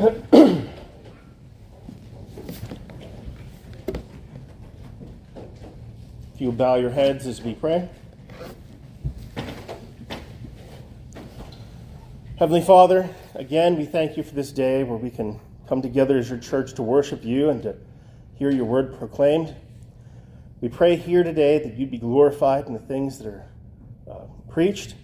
If you bow your heads as we pray. Heavenly Father, again, we thank you for this day where we can come together as your church to worship you and to hear your word proclaimed. We pray here today that you'd be glorified in the things that are uh, preached,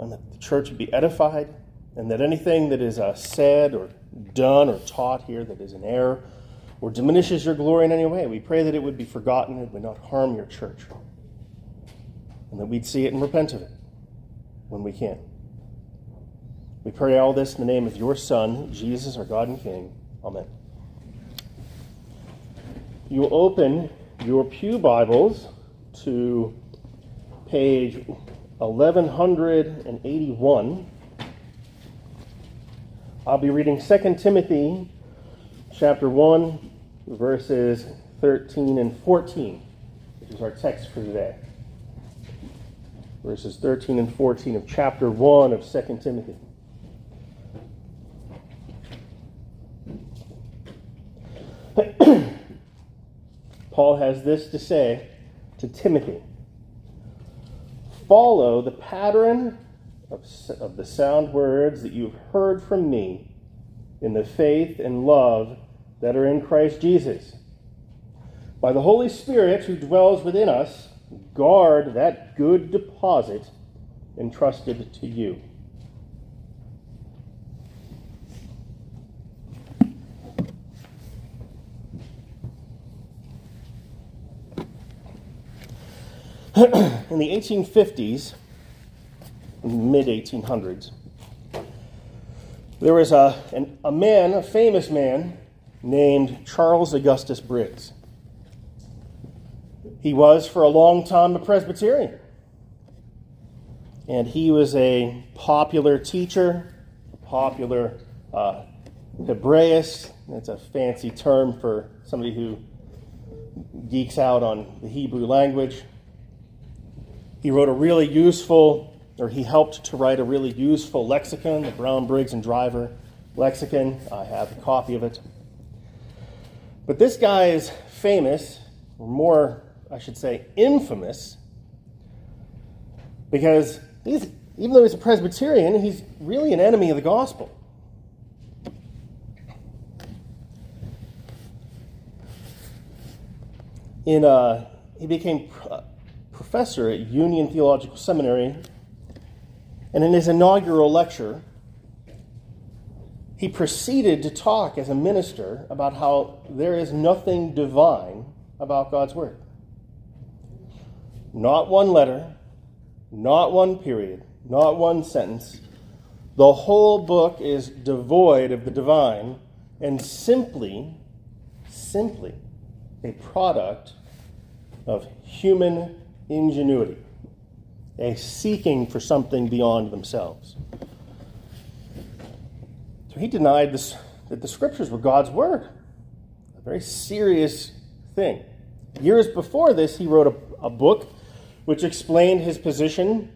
and that the church would be edified, and that anything that is uh, said or done or taught here that is an error or diminishes your glory in any way, we pray that it would be forgotten and would not harm your church, and that we'd see it and repent of it when we can. We pray all this in the name of your Son, Jesus, our God and King. Amen. You will open your Pew Bibles to page 1181. I'll be reading 2 Timothy chapter 1, verses 13 and 14, which is our text for today. Verses 13 and 14 of chapter 1 of 2 Timothy. Paul has this to say to Timothy Follow the pattern of, of the sound words that you've heard from me in the faith and love that are in Christ Jesus. By the Holy Spirit who dwells within us, guard that good deposit entrusted to you. in the 1850s, mid 1800s, there was a, an, a man, a famous man, named Charles Augustus Briggs. He was for a long time a Presbyterian. And he was a popular teacher, a popular uh, Hebraist. That's a fancy term for somebody who geeks out on the Hebrew language. He wrote a really useful, or he helped to write a really useful lexicon, the Brown, Briggs, and Driver lexicon. I have a copy of it. But this guy is famous, or more, I should say, infamous, because he's, even though he's a Presbyterian, he's really an enemy of the gospel. In, uh, he became professor at Union Theological Seminary, and in his inaugural lecture, he proceeded to talk as a minister about how there is nothing divine about God's Word. Not one letter, not one period, not one sentence. The whole book is devoid of the divine and simply, simply a product of human ingenuity, a seeking for something beyond themselves. So he denied this, that the scriptures were God's word, a very serious thing. Years before this, he wrote a, a book which explained his position,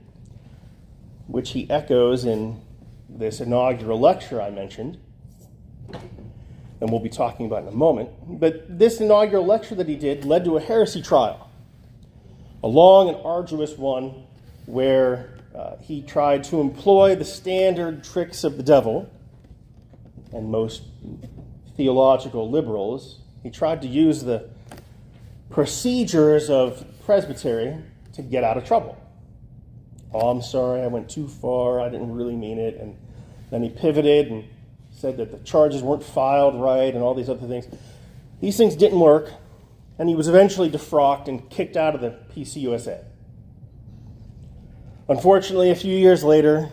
which he echoes in this inaugural lecture I mentioned and we'll be talking about in a moment. But this inaugural lecture that he did led to a heresy trial a long and arduous one where uh, he tried to employ the standard tricks of the devil and most theological liberals. He tried to use the procedures of presbytery to get out of trouble. Oh, I'm sorry, I went too far, I didn't really mean it. And then he pivoted and said that the charges weren't filed right and all these other things. These things didn't work and he was eventually defrocked and kicked out of the PCUSA. Unfortunately, a few years later,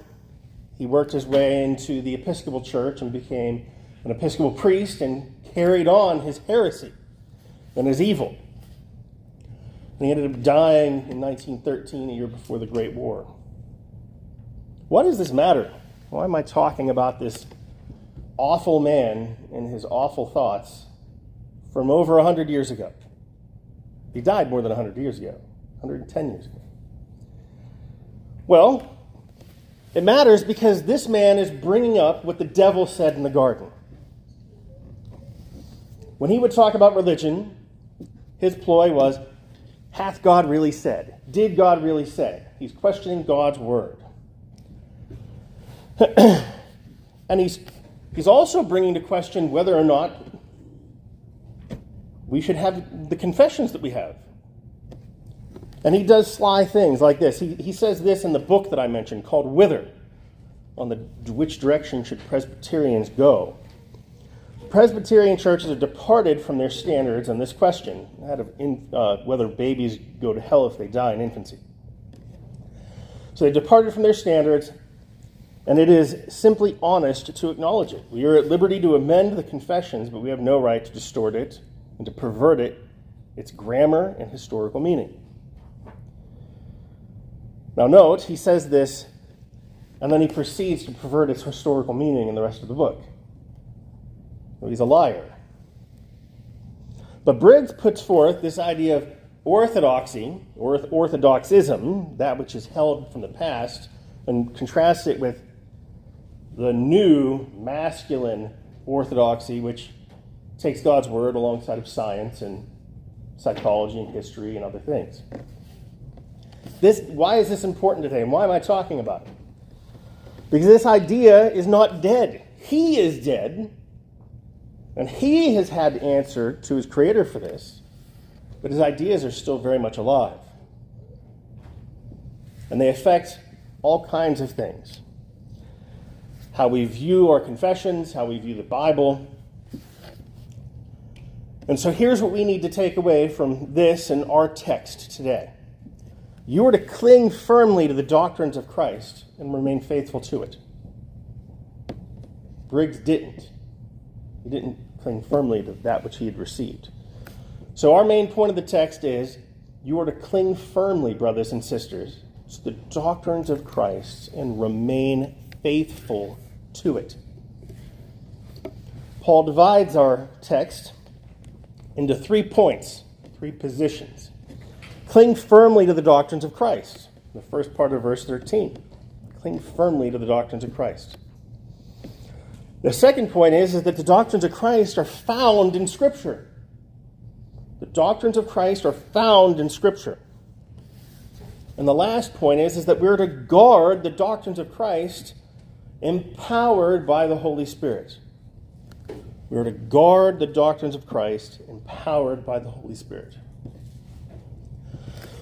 he worked his way into the Episcopal Church and became an Episcopal priest and carried on his heresy and his evil. And he ended up dying in 1913, a year before the Great War. Why does this matter? Why am I talking about this awful man and his awful thoughts from over 100 years ago? He died more than 100 years ago, 110 years ago. Well, it matters because this man is bringing up what the devil said in the garden. When he would talk about religion, his ploy was Hath God really said? Did God really say? He's questioning God's word. and he's, he's also bringing to question whether or not we should have the confessions that we have. And he does sly things like this. He, he says this in the book that I mentioned called Whither, on the which direction should Presbyterians go. Presbyterian churches have departed from their standards on this question, that of in, uh, whether babies go to hell if they die in infancy. So they departed from their standards, and it is simply honest to acknowledge it. We are at liberty to amend the confessions, but we have no right to distort it and to pervert it, its grammar and historical meaning. Now, note, he says this, and then he proceeds to pervert its historical meaning in the rest of the book. He's a liar. But Briggs puts forth this idea of orthodoxy, or orthodoxism, that which is held from the past, and contrasts it with the new masculine orthodoxy, which takes God's word alongside of science and psychology and history and other things. This, why is this important today, and why am I talking about it? Because this idea is not dead. He is dead, and he has had to answer to his creator for this, but his ideas are still very much alive. And they affect all kinds of things how we view our confessions, how we view the Bible. And so here's what we need to take away from this and our text today. You are to cling firmly to the doctrines of Christ and remain faithful to it. Briggs didn't. He didn't cling firmly to that which he had received. So, our main point of the text is you are to cling firmly, brothers and sisters, to the doctrines of Christ and remain faithful to it. Paul divides our text into three points, three positions. Cling firmly to the doctrines of Christ. The first part of verse 13. Cling firmly to the doctrines of Christ. The second point is, is that the doctrines of Christ are found in Scripture. The doctrines of Christ are found in Scripture. And the last point is, is that we're to guard the doctrines of Christ empowered by the Holy Spirit. We're to guard the doctrines of Christ empowered by the Holy Spirit.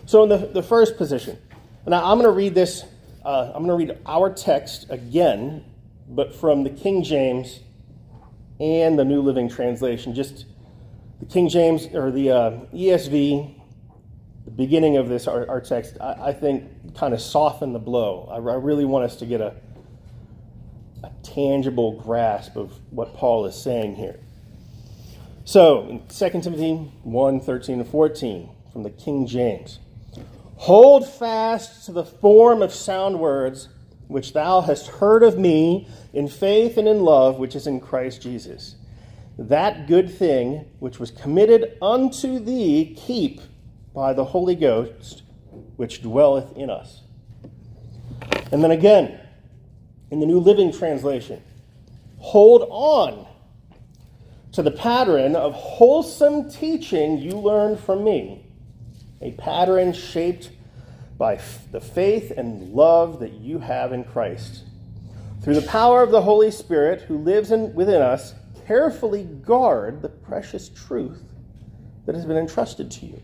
So, in the, the first position, now I'm going to read this, uh, I'm going to read our text again but from the King James and the New Living Translation. Just the King James or the uh, ESV, the beginning of this, our, our text, I, I, think kind of softened the blow. I, I really want us to get a, a tangible grasp of what Paul is saying here. So, in 2 Timothy 1 13 and 14 from the King James. Hold fast to the form of sound words which thou hast heard of me in faith and in love which is in Christ Jesus. That good thing which was committed unto thee, keep by the Holy Ghost which dwelleth in us. And then again, in the New Living Translation, hold on to the pattern of wholesome teaching you learned from me, a pattern shaped by the faith and love that you have in Christ. Through the power of the Holy Spirit who lives in, within us, carefully guard the precious truth that has been entrusted to you.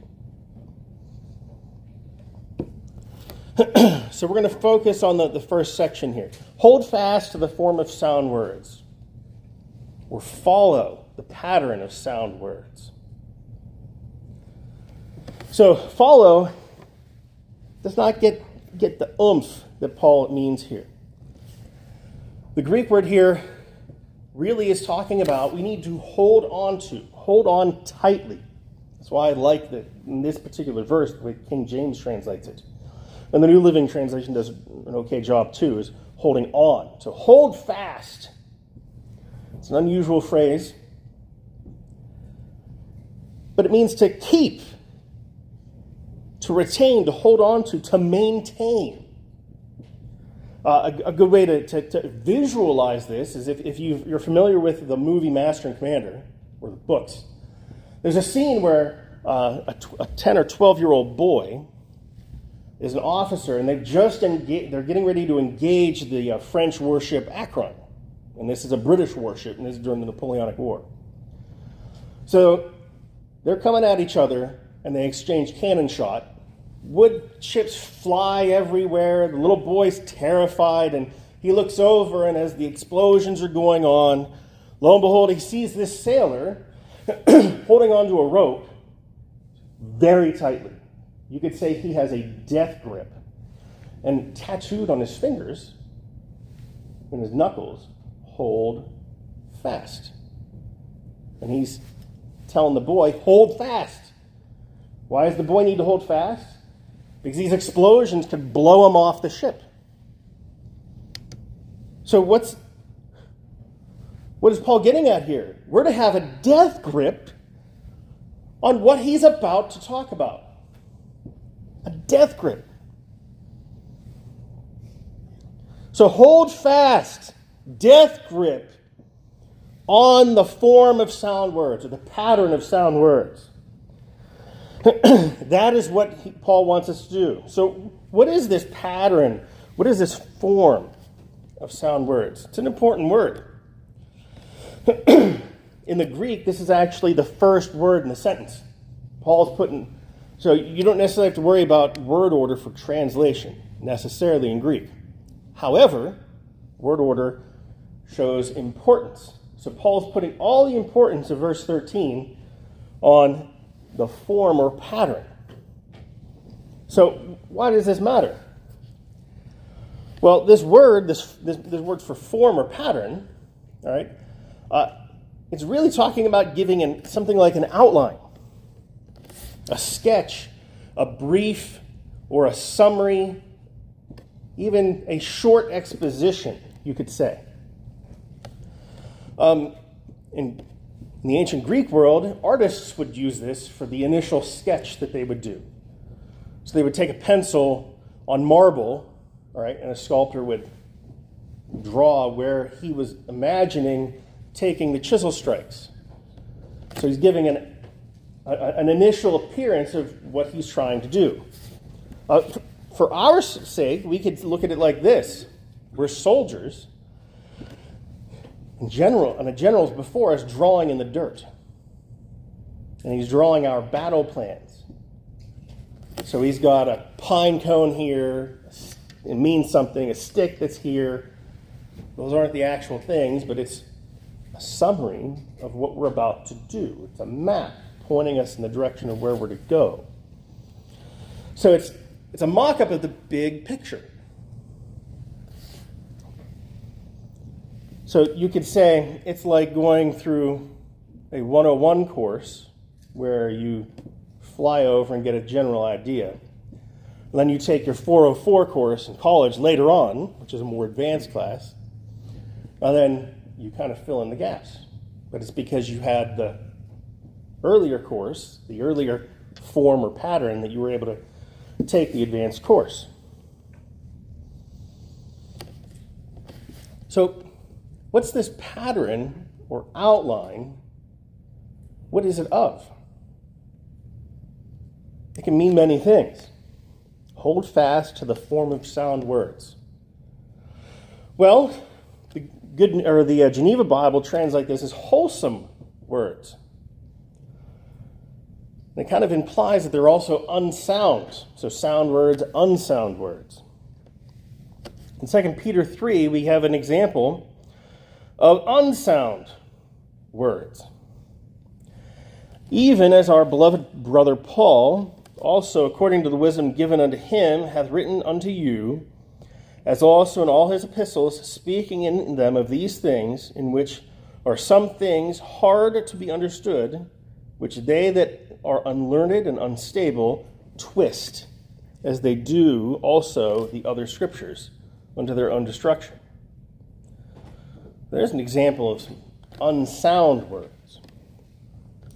so we're going to focus on the, the first section here. Hold fast to the form of sound words, or follow the pattern of sound words. So, follow does not get, get the oomph that Paul means here. The Greek word here really is talking about we need to hold on to, hold on tightly. That's why I like that in this particular verse, the way King James translates it. And the New Living Translation does an okay job too, is holding on. To hold fast. It's an unusual phrase, but it means to keep to retain, to hold on to, to maintain. Uh, a, a, good way to, to, to, visualize this is if, if you are familiar with the movie Master and Commander, or the books, There's a scene where uh, a, t- a 10 or 12 year old boy is an officer, and they've just engaged, they're getting ready to engage the uh, French warship Acheron. And this is a British warship, and this is during the Napoleonic War. So they're coming at each other, and they exchange cannon shot. Wood chips fly everywhere. The little boy's terrified, and he looks over, and as the explosions are going on, lo and behold, he sees this sailor holding onto a rope very tightly. You could say he has a death grip. And tattooed on his fingers and his knuckles, hold fast. And he's telling the boy, hold fast. Why does the boy need to hold fast? Because these explosions could blow him off the ship. So what's what is Paul getting at here? We're to have a death grip on what he's about to talk about. A death grip. So hold fast, death grip on the form of sound words or the pattern of sound words. that is what he, Paul wants us to do. So, what is this pattern? What is this form of sound words? It's an important word. in the Greek, this is actually the first word in the sentence. Paul's putting, so you don't necessarily have to worry about word order for translation necessarily in Greek. However, word order shows importance. So Paul's putting all the importance of verse 13 on the form or pattern. So, why does this matter? Well, this word, this, this, this word for form or pattern, all right, uh, it's really talking about giving an, something like an outline, a sketch, a brief, or a summary, even a short exposition, you could say. Um, in in the ancient Greek world, artists would use this for the initial sketch that they would do. So they would take a pencil on marble, all right, and a sculptor would draw where he was imagining taking the chisel strikes. So he's giving an, a, an initial appearance of what he's trying to do. Uh, for our sake, we could look at it like this we're soldiers in general, and the general's before us drawing in the dirt. And he's drawing our battle plans. So he's got a pine cone here, it means something, a stick that's here. Those aren't the actual things, but it's a summary of what we're about to do. It's a map pointing us in the direction of where we're to go. So it's, it's a mock up of the big picture. So you could say it's like going through a 101 course where you fly over and get a general idea. And then you take your 404 course in college later on, which is a more advanced class, and then you kind of fill in the gaps. But it's because you had the earlier course, the earlier form or pattern that you were able to take the advanced course. So What's this pattern or outline? What is it of? It can mean many things. Hold fast to the form of sound words. Well, the good or the uh, Geneva Bible translates this as wholesome words. And it kind of implies that they're also unsound. So sound words, unsound words. In 2 Peter 3, we have an example of unsound words. Even as our beloved brother Paul, also according to the wisdom given unto him, hath written unto you, as also in all his epistles, speaking in them of these things, in which are some things hard to be understood, which they that are unlearned and unstable twist, as they do also the other scriptures, unto their own destruction. There's an example of unsound words.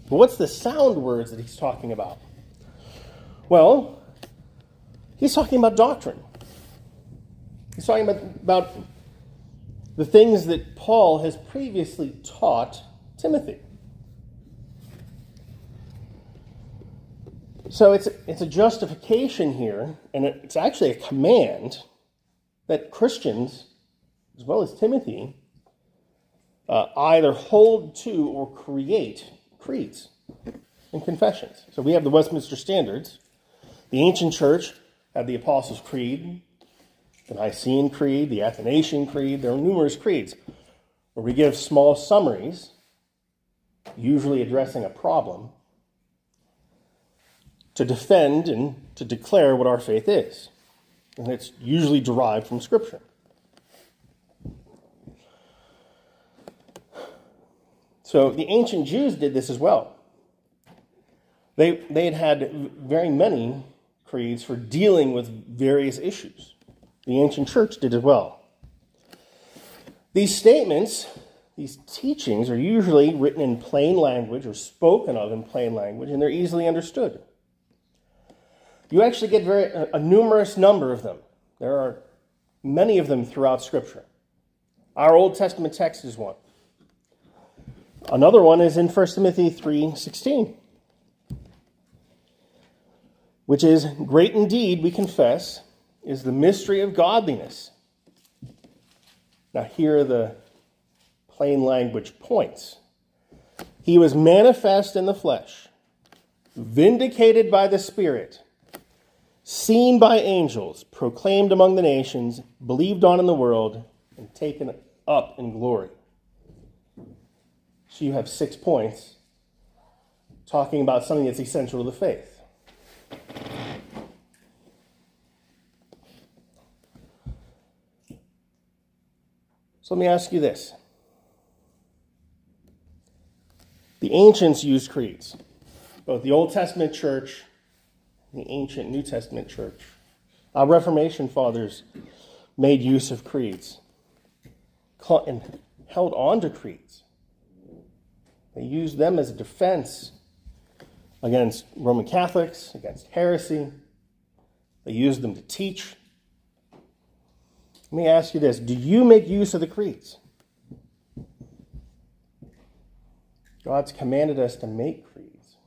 But what's the sound words that he's talking about? Well, he's talking about doctrine. He's talking about, about the things that Paul has previously taught Timothy. So it's, it's a justification here, and it's actually a command that Christians, as well as Timothy, uh, either hold to or create creeds and confessions. So we have the Westminster Standards. The ancient church had the Apostles' Creed, the Nicene Creed, the Athanasian Creed. There are numerous creeds where we give small summaries, usually addressing a problem, to defend and to declare what our faith is. And it's usually derived from Scripture. So the ancient Jews did this as well. They, they had had very many creeds for dealing with various issues. The ancient church did as well. These statements, these teachings, are usually written in plain language or spoken of in plain language, and they're easily understood. You actually get very, a, a numerous number of them. There are many of them throughout Scripture. Our Old Testament text is one. Another one is in 1 Timothy 3:16, which is great indeed, we confess, is the mystery of godliness. Now here are the plain language points. He was manifest in the flesh, vindicated by the Spirit, seen by angels, proclaimed among the nations, believed on in the world, and taken up in glory. So you have six points talking about something that's essential to the faith. So let me ask you this. The ancients used creeds, both the Old Testament church the ancient New Testament church. Our Reformation fathers made use of creeds and held on to creeds. They used them as a defense against Roman Catholics, against heresy. They used them to teach. Let me ask you this Do you make use of the creeds? God's commanded us to make creeds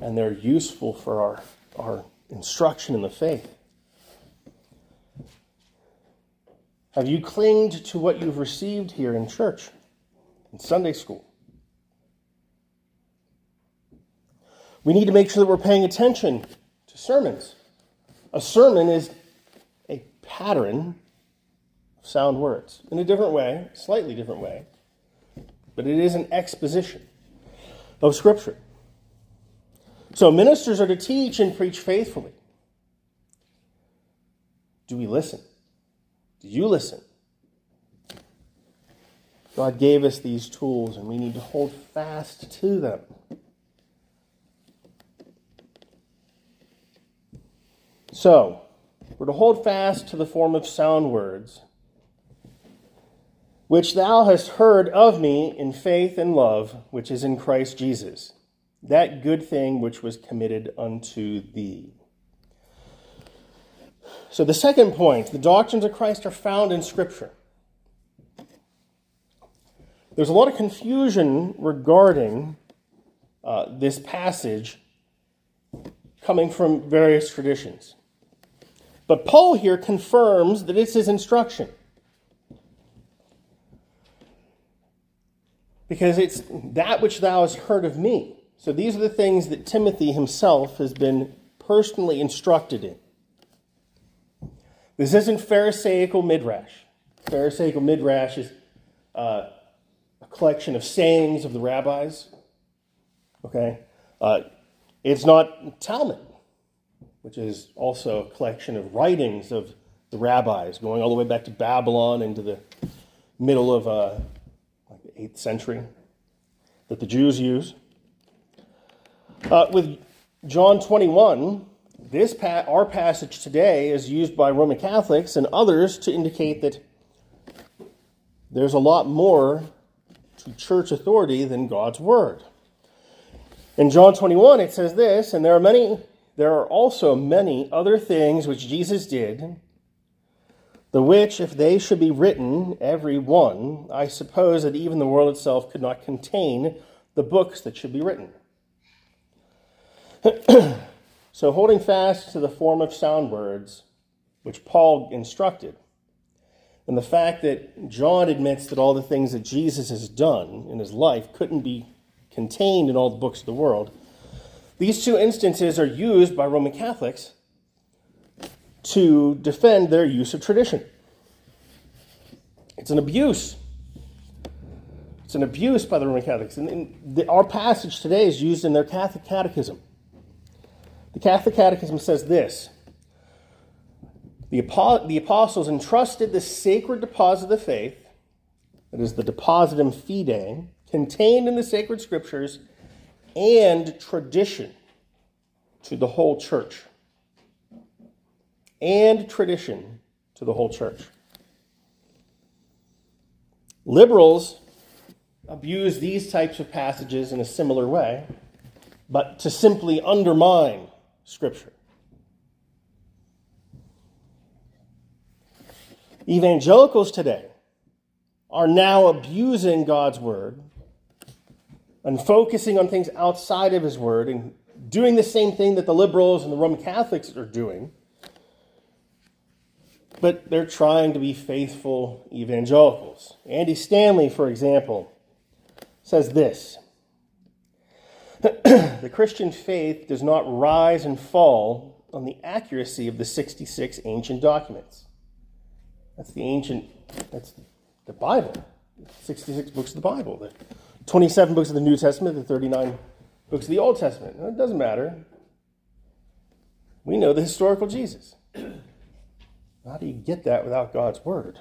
and they're useful for our, our instruction in the faith. Have you clinged to what you've received here in church, in Sunday school? We need to make sure that we're paying attention to sermons. A sermon is a pattern of sound words in a different way, slightly different way, but it is an exposition of Scripture. So ministers are to teach and preach faithfully. Do we listen? Do you listen? God gave us these tools and we need to hold fast to them. So, we're to hold fast to the form of sound words, which thou hast heard of me in faith and love, which is in Christ Jesus that good thing which was committed unto thee. So, the second point the doctrines of Christ are found in Scripture. There's a lot of confusion regarding uh, this passage coming from various traditions. But Paul here confirms that it's his instruction. Because it's that which thou hast heard of me. So these are the things that Timothy himself has been personally instructed in. This isn't Pharisaical midrash. Pharisaical midrash is uh, collection of sayings of the rabbis. Okay? Uh, it's not Talmud, which is also a collection of writings of the rabbis going all the way back to Babylon into the middle of uh, like the 8th century that the Jews use. Uh, with John 21, this pa- our passage today is used by Roman Catholics and others to indicate that there's a lot more to church authority than God's word. In John 21, it says this, and there are many, there are also many other things which Jesus did, the which, if they should be written, every one, I suppose that even the world itself could not contain the books that should be written. so, holding fast to the form of sound words, which Paul instructed, and the fact that John admits that all the things that Jesus has done in his life couldn't be contained in all the books of the world, these two instances are used by Roman Catholics to defend their use of tradition. It's an abuse. It's an abuse by the Roman Catholics. And, the, our passage today is used in their Catholic Catechism. The Catholic Catechism says this the, apostles entrusted the sacred deposit of the faith, that is the depositum fidei, contained in the sacred scriptures, and tradition to the whole church. And tradition to the whole church. Liberals abuse these types of passages in a similar way, but to simply undermine Scripture. Evangelicals today are now abusing God's Word and focusing on things outside of His Word and doing the same thing that the liberals and the Roman Catholics are doing. But they're trying to be faithful evangelicals. Andy Stanley, for example, says this The Christian faith does not rise and fall on the accuracy of the 66 ancient documents. That's the ancient, that's the Bible. 66 books of the Bible. The 27 books of the New Testament, the 39 books of the Old Testament. It doesn't matter. We know the historical Jesus. How do you get that without God's Word?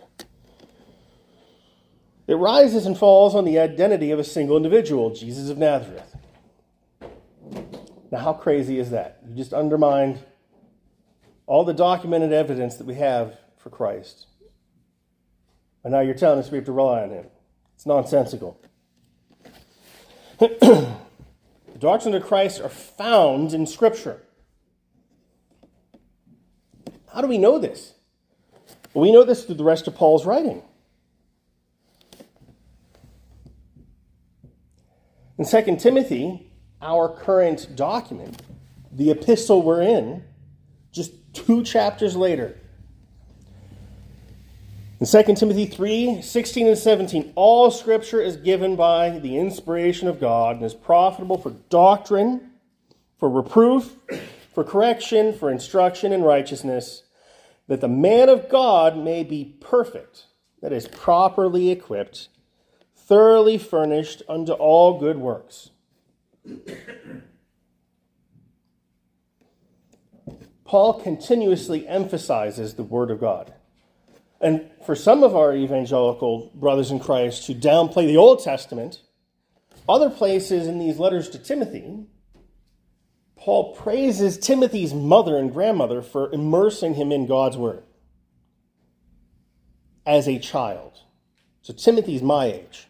It rises and falls on the identity of a single individual, Jesus of Nazareth. Now, how crazy is that? You just undermined all the documented evidence that we have for Christ. And now you're telling us we have to rely on him. It's nonsensical. the doctrines of Christ are found in Scripture. How do we know this? Well, we know this through the rest of Paul's writing. In 2 Timothy, our current document, the epistle we're in, just two chapters later, in 2 Timothy 3 16 and 17, all scripture is given by the inspiration of God and is profitable for doctrine, for reproof, for correction, for instruction in righteousness, that the man of God may be perfect, that is, properly equipped, thoroughly furnished unto all good works. Paul continuously emphasizes the Word of God. And for some of our evangelical brothers in Christ to downplay the Old Testament, other places in these letters to Timothy, Paul praises Timothy's mother and grandmother for immersing him in God's Word as a child. So Timothy's my age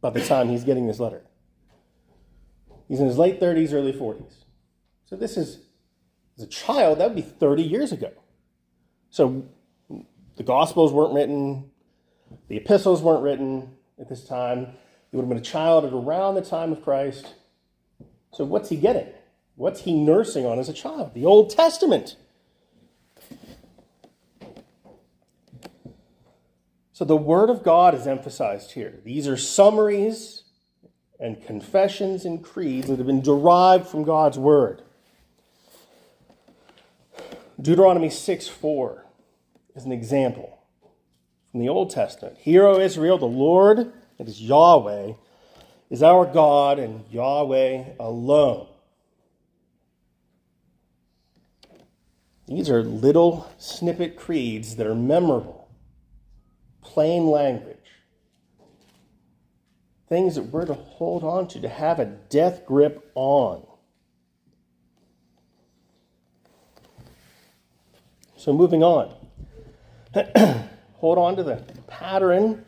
by the time he's getting this letter. He's in his late 30s, early 40s. So this is, as a child, that would be 30 years ago. So the Gospels weren't written, the epistles weren't written at this time. He would have been a child at around the time of Christ. So, what's he getting? What's he nursing on as a child? The Old Testament. So, the Word of God is emphasized here. These are summaries and confessions and creeds that have been derived from God's Word. Deuteronomy 6 4 as an example from the Old Testament. Hear, O Israel, the Lord, that is Yahweh, is our God and Yahweh alone. These are little snippet creeds that are memorable, plain language, things that we're to hold on to, to have a death grip on. So, moving on. Hold on to the pattern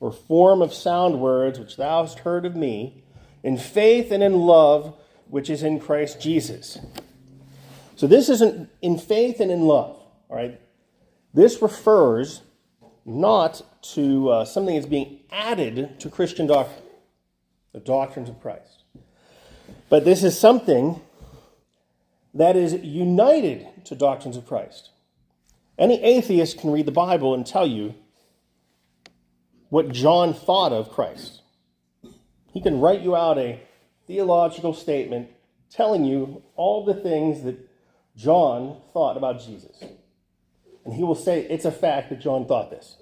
or form of sound words which thou hast heard of me, in faith and in love which is in Christ Jesus. So this isn't in faith and in love, all right? This refers not to uh, something that's being added to Christian doctrine, the doctrines of Christ. But this is something that is united to doctrines of Christ. Any atheist can read the Bible and tell you what John thought of Christ. He can write you out a theological statement telling you all the things that John thought about Jesus. And he will say it's a fact that John thought this.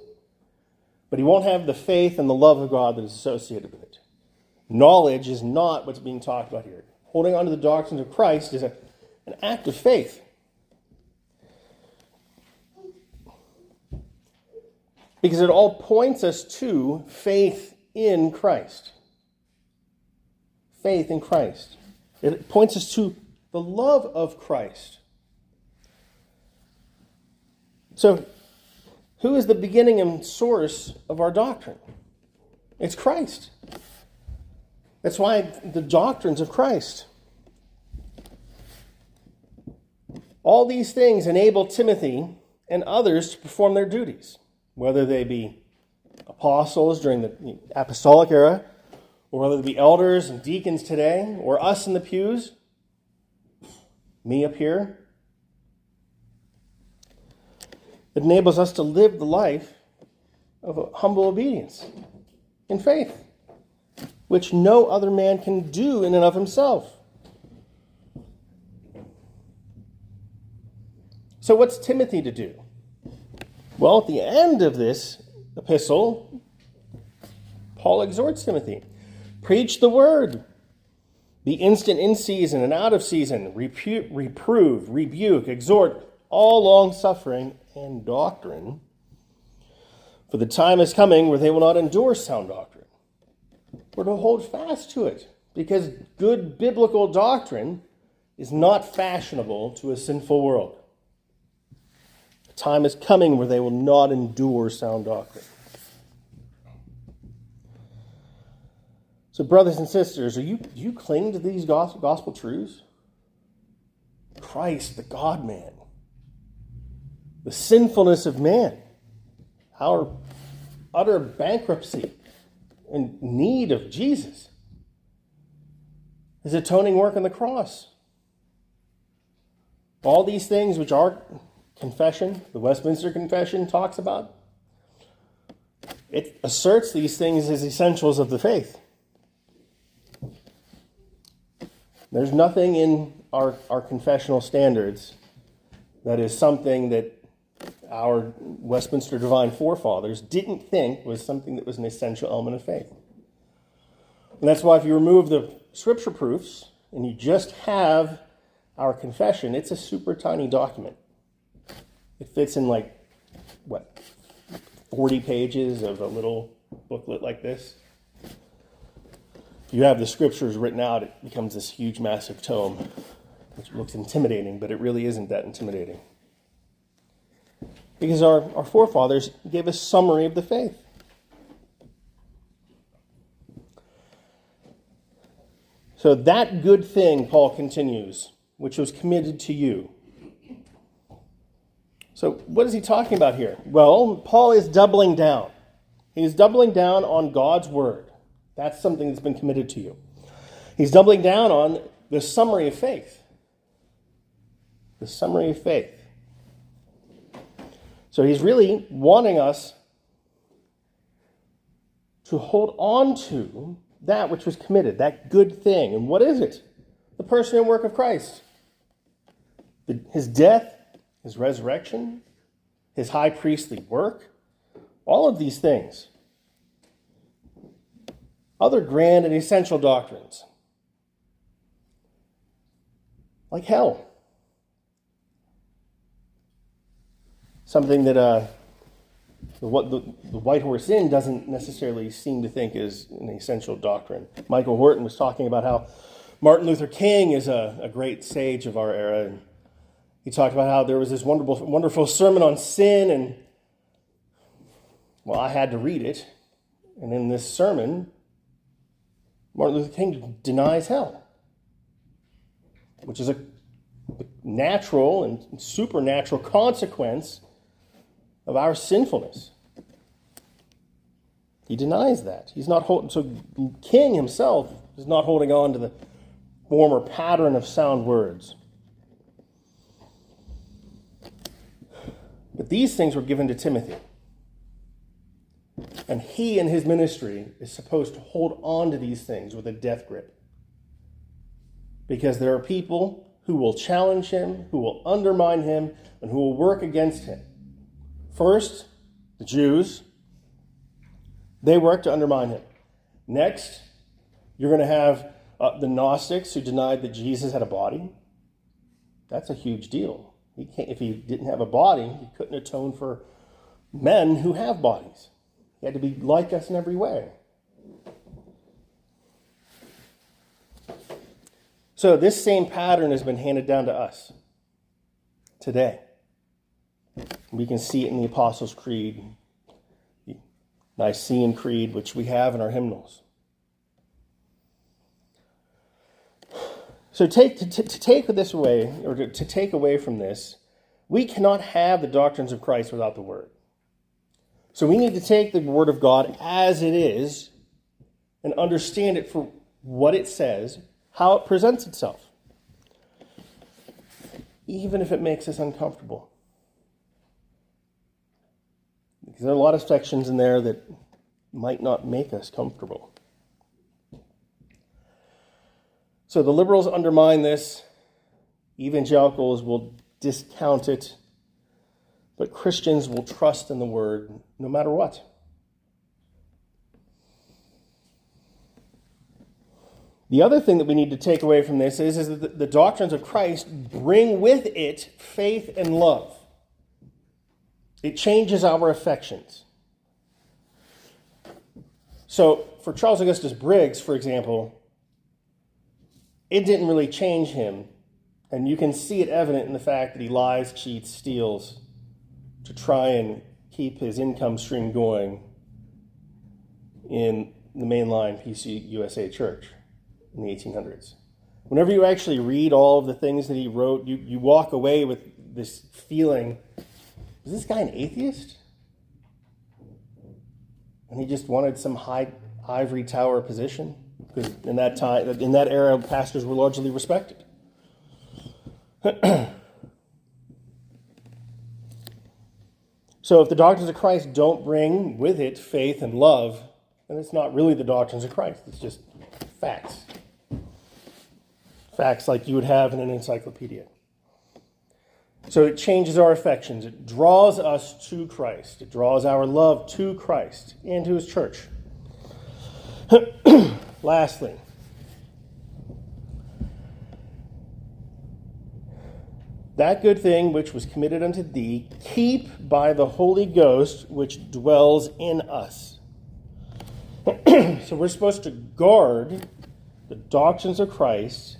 But he won't have the faith and the love of God that is associated with it. Knowledge is not what's being talked about here. Holding on to the doctrines of Christ is a, an act of faith. Because it all points us to faith in Christ. Faith in Christ. It points us to the love of Christ. So, who is the beginning and source of our doctrine? It's Christ. That's why the doctrines of Christ. All these things enable Timothy and others to perform their duties, whether they be apostles during the apostolic era, or whether they be elders and deacons today, or us in the pews, me up here. It enables us to live the life of humble obedience in faith which no other man can do in and of himself. So, what's Timothy to do? Well, at the end of this epistle, Paul exhorts Timothy preach the word, be instant in season and out of season, repu- reprove, rebuke, exhort, all long suffering and doctrine. For the time is coming where they will not endure sound doctrine we're to hold fast to it because good biblical doctrine is not fashionable to a sinful world. Time is coming where they will not endure sound doctrine. So, brothers and sisters, are you, do you cling to these gospel, gospel truths? Christ, the God man, the sinfulness of man, our utter bankruptcy, and need of Jesus. His atoning work on the cross. All these things which our confession, the Westminster Confession, talks about, it asserts these things as essentials of the faith. There's nothing in our, our confessional standards that is something that our Westminster Divine forefathers didn't think was something that was an essential element of faith. And that's why if you remove the scripture proofs and you just have our confession, it's a super tiny document. It fits in like, what, 40 pages of a little booklet like this. If you have the scriptures written out, it becomes this huge, massive tome, which looks intimidating, but it really isn't that intimidating because our, our forefathers gave a summary of the faith. So, that good thing, Paul continues, which was committed to you. So, what is he talking about here? Well, Paul is doubling down. He's doubling down on God's word. That's something that's been committed to you. He's doubling down on the summary of faith. The summary of faith. So he's really wanting us to hold on to that which was committed, that good thing. And what is it? The person and work of Christ. His death, his resurrection, his high priestly work, all of these things. Other grand and essential doctrines, like hell. something that uh, the, the, the, White Horse Inn doesn't necessarily seem to think is an essential doctrine. Michael Horton was talking about how Martin Luther King is a, a great sage of our era. And he talked about how there was this wonderful, wonderful sermon on sin, and well, I had to read it. And in this sermon, Martin Luther King denies hell, which is a natural and supernatural consequence of our sinfulness. He denies that. He's not holding, so King himself is not holding on to the former pattern of sound words. But these things were given to Timothy. And he in his ministry is supposed to hold on to these things with a death grip. Because there are people who will challenge him, who will undermine him, and who will work against him. First, the Jews, they work to undermine him. Next, you're going to have uh, the Gnostics who denied that Jesus had a body. That's a huge deal. He can't, if he didn't have a body, he couldn't atone for men who have bodies. He had to be like us in every way. So, this same pattern has been handed down to us today. We can see it in the Apostles' Creed, the Nicene Creed, which we have in our hymnals. So, take, to, to take this away, or to, to take away from this, we cannot have the doctrines of Christ without the Word. So, we need to take the Word of God as it is and understand it for what it says how it presents itself, even if it makes us uncomfortable. Because there are a lot of sections in there that might not make us comfortable. So the liberals undermine this, evangelicals will discount it, but Christians will trust in the word no matter what. The other thing that we need to take away from this is, is that the, the doctrines of Christ bring with it faith and love. It changes our affections. So, for Charles Augustus Briggs, for example, it didn't really change him. And you can see it evident in the fact that he lies, cheats, steals to try and keep his income stream going in the mainline PC USA church in the 1800s. Whenever you actually read all of the things that he wrote, you, you walk away with this feeling is this guy an atheist? And he just wanted some high ivory tower position? Because in that time, in that era, pastors were largely respected. so if the doctrines of Christ don't bring with it faith and love, then it's not really the doctrines of Christ. It's just facts facts like you would have in an encyclopedia. So it changes our affections. It draws us to Christ. It draws our love to Christ and to his church. Lastly, that good thing which was committed unto thee, keep by the Holy Ghost which dwells in us. so we're supposed to guard the doctrines of Christ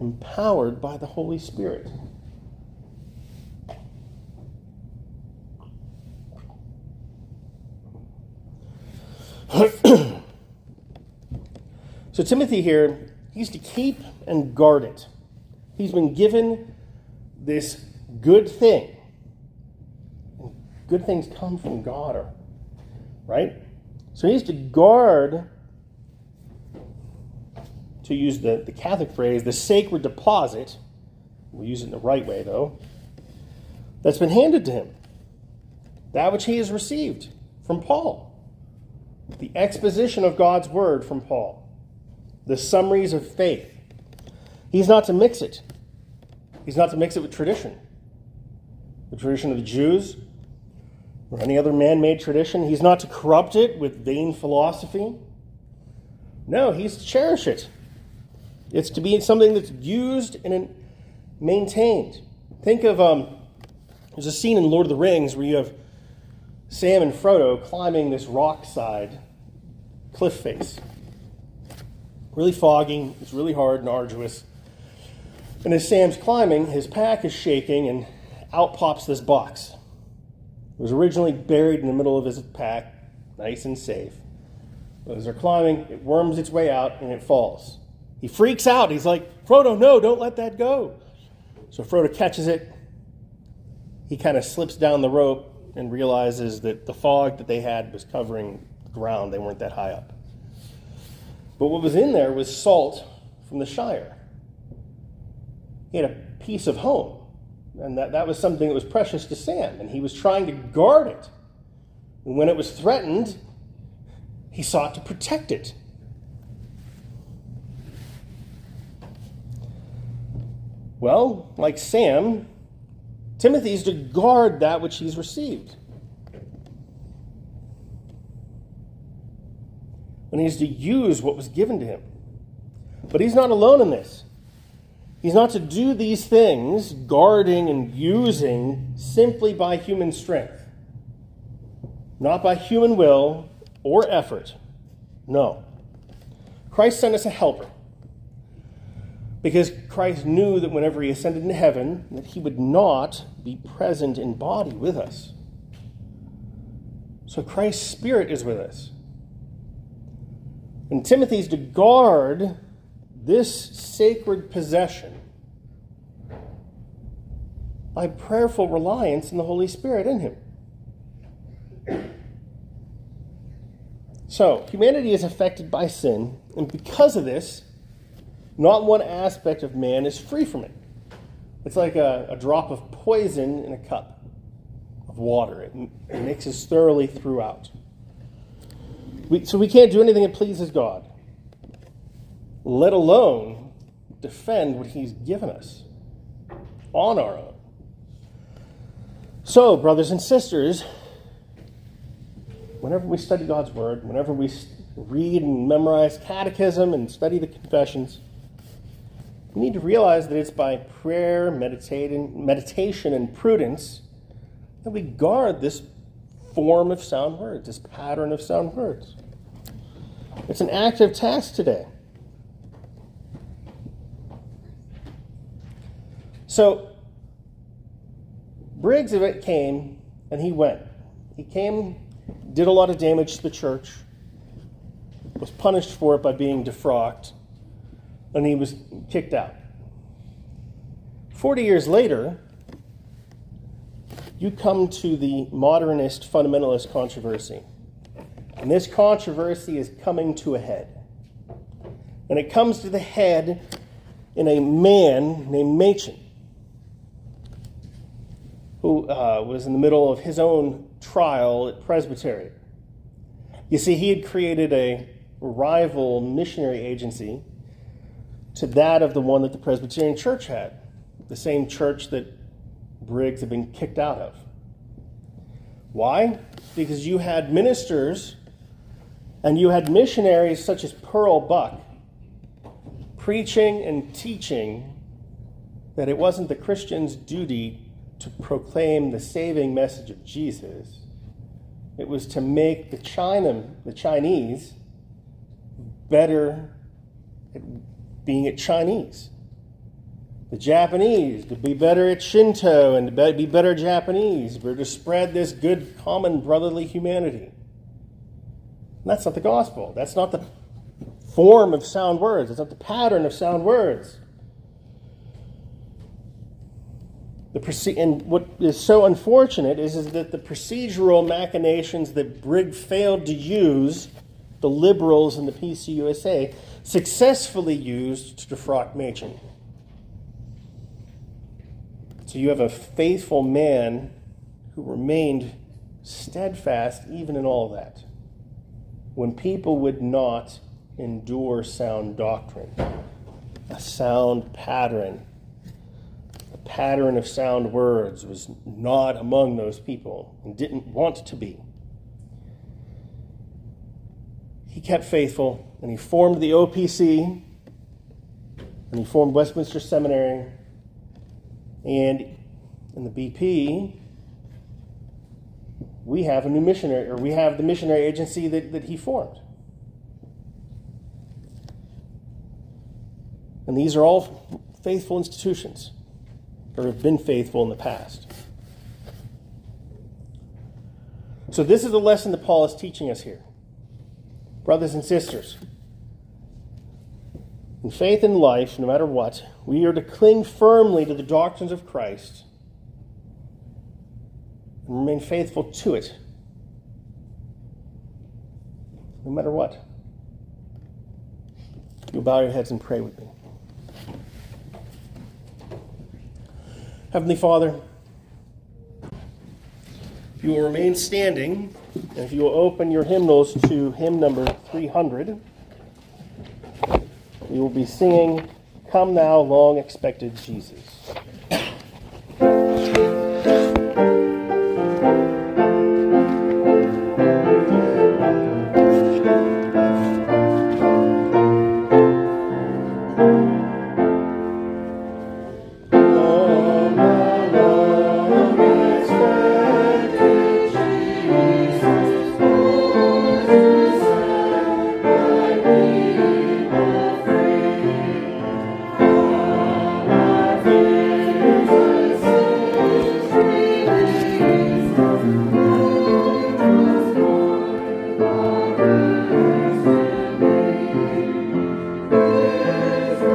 empowered by the Holy Spirit. so, Timothy here, he's to keep and guard it. He's been given this good thing. Good things come from God, right? So, he's to guard to use the, the Catholic phrase, the sacred deposit, we use it in the right way though, that's been handed to him. That which he has received from Paul. The exposition of God's word from Paul. The summaries of faith. He's not to mix it. He's not to mix it with tradition. The tradition of the Jews or any other man made tradition. He's not to corrupt it with vain philosophy. No, he's to cherish it. It's to be something that's used and maintained. Think of um, there's a scene in Lord of the Rings where you have Sam and Frodo climbing this rock side cliff face. Really foggy, it's really hard and arduous. And as Sam's climbing, his pack is shaking and out pops this box. It was originally buried in the middle of his pack, nice and safe. But as they're climbing, it worms its way out and it falls. He freaks out. He's like, Frodo, no, don't let that go. So Frodo catches it. He kind of slips down the rope and realizes that the fog that they had was covering the ground. They weren't that high up. But what was in there was salt from the Shire. He had a piece of home. And that, that was something that was precious to Sam, and he was trying to guard it. And when it was threatened, he sought to protect it. Well, like Sam, Timothy is to guard that which he's received. And he's to use what was given to him. But he's not alone in this. He's not to do these things, guarding and using, simply by human strength, not by human will or effort. No. Christ sent us a helper because Christ knew that whenever he ascended into heaven, that he would not be present in body with us. So Christ's Spirit is with us. And Timothy's to guard this sacred possession by prayerful reliance in the Holy Spirit in him. So, humanity is affected by sin, and because of this, not one aspect of man is free from it. It's like a, a drop of poison in a cup of water, it, it mixes thoroughly throughout. We, so we can't do anything that pleases God, let alone defend what He's given us on our own. So, brothers and sisters, whenever we study God's Word, whenever we read and memorize catechism and study the confessions, we need to realize that it's by prayer, meditation, and prudence that we guard this form of sound words, this pattern of sound words. It's an active task today. So, Briggs of it came and he went. He came, did a lot of damage to the church, was punished for it by being defrocked, and he was kicked out. 40 years later, you come to the modernist fundamentalist controversy. And this controversy is coming to a head. And it comes to the head in a man named Machen, who uh, was in the middle of his own trial at Presbytery. You see, he had created a rival missionary agency to that of the one that the Presbyterian Church had, the same church that Briggs had been kicked out of. Why? Because you had ministers and you had missionaries such as Pearl Buck preaching and teaching that it wasn't the Christian's duty to proclaim the saving message of Jesus. It was to make the China, the Chinese better at being at Chinese. The Japanese to be better at Shinto and to be better Japanese. We're to spread this good, common brotherly humanity. And that's not the gospel. That's not the form of sound words. It's not the pattern of sound words. The and what is so unfortunate is, is that the procedural machinations that Brig failed to use, the liberals and the PCUSA, successfully used to defraud Machen. So you have a faithful man who remained steadfast even in all that. When people would not endure sound doctrine, a sound pattern, a pattern of sound words was not among those people and didn't want to be. He kept faithful and he formed the OPC and he formed Westminster Seminary and in the BP we have a new missionary or we have the missionary agency that, that he formed. And these are all faithful institutions or have been faithful in the past. So, this is the lesson that Paul is teaching us here. Brothers and sisters, in faith and life, no matter what, we are to cling firmly to the doctrines of Christ and remain faithful to it, no matter what. You bow your heads and pray with me. Heavenly Father, if you will remain standing, and if you will open your hymnals to hymn number 300, we will be singing, Come Thou Long Expected Jesus.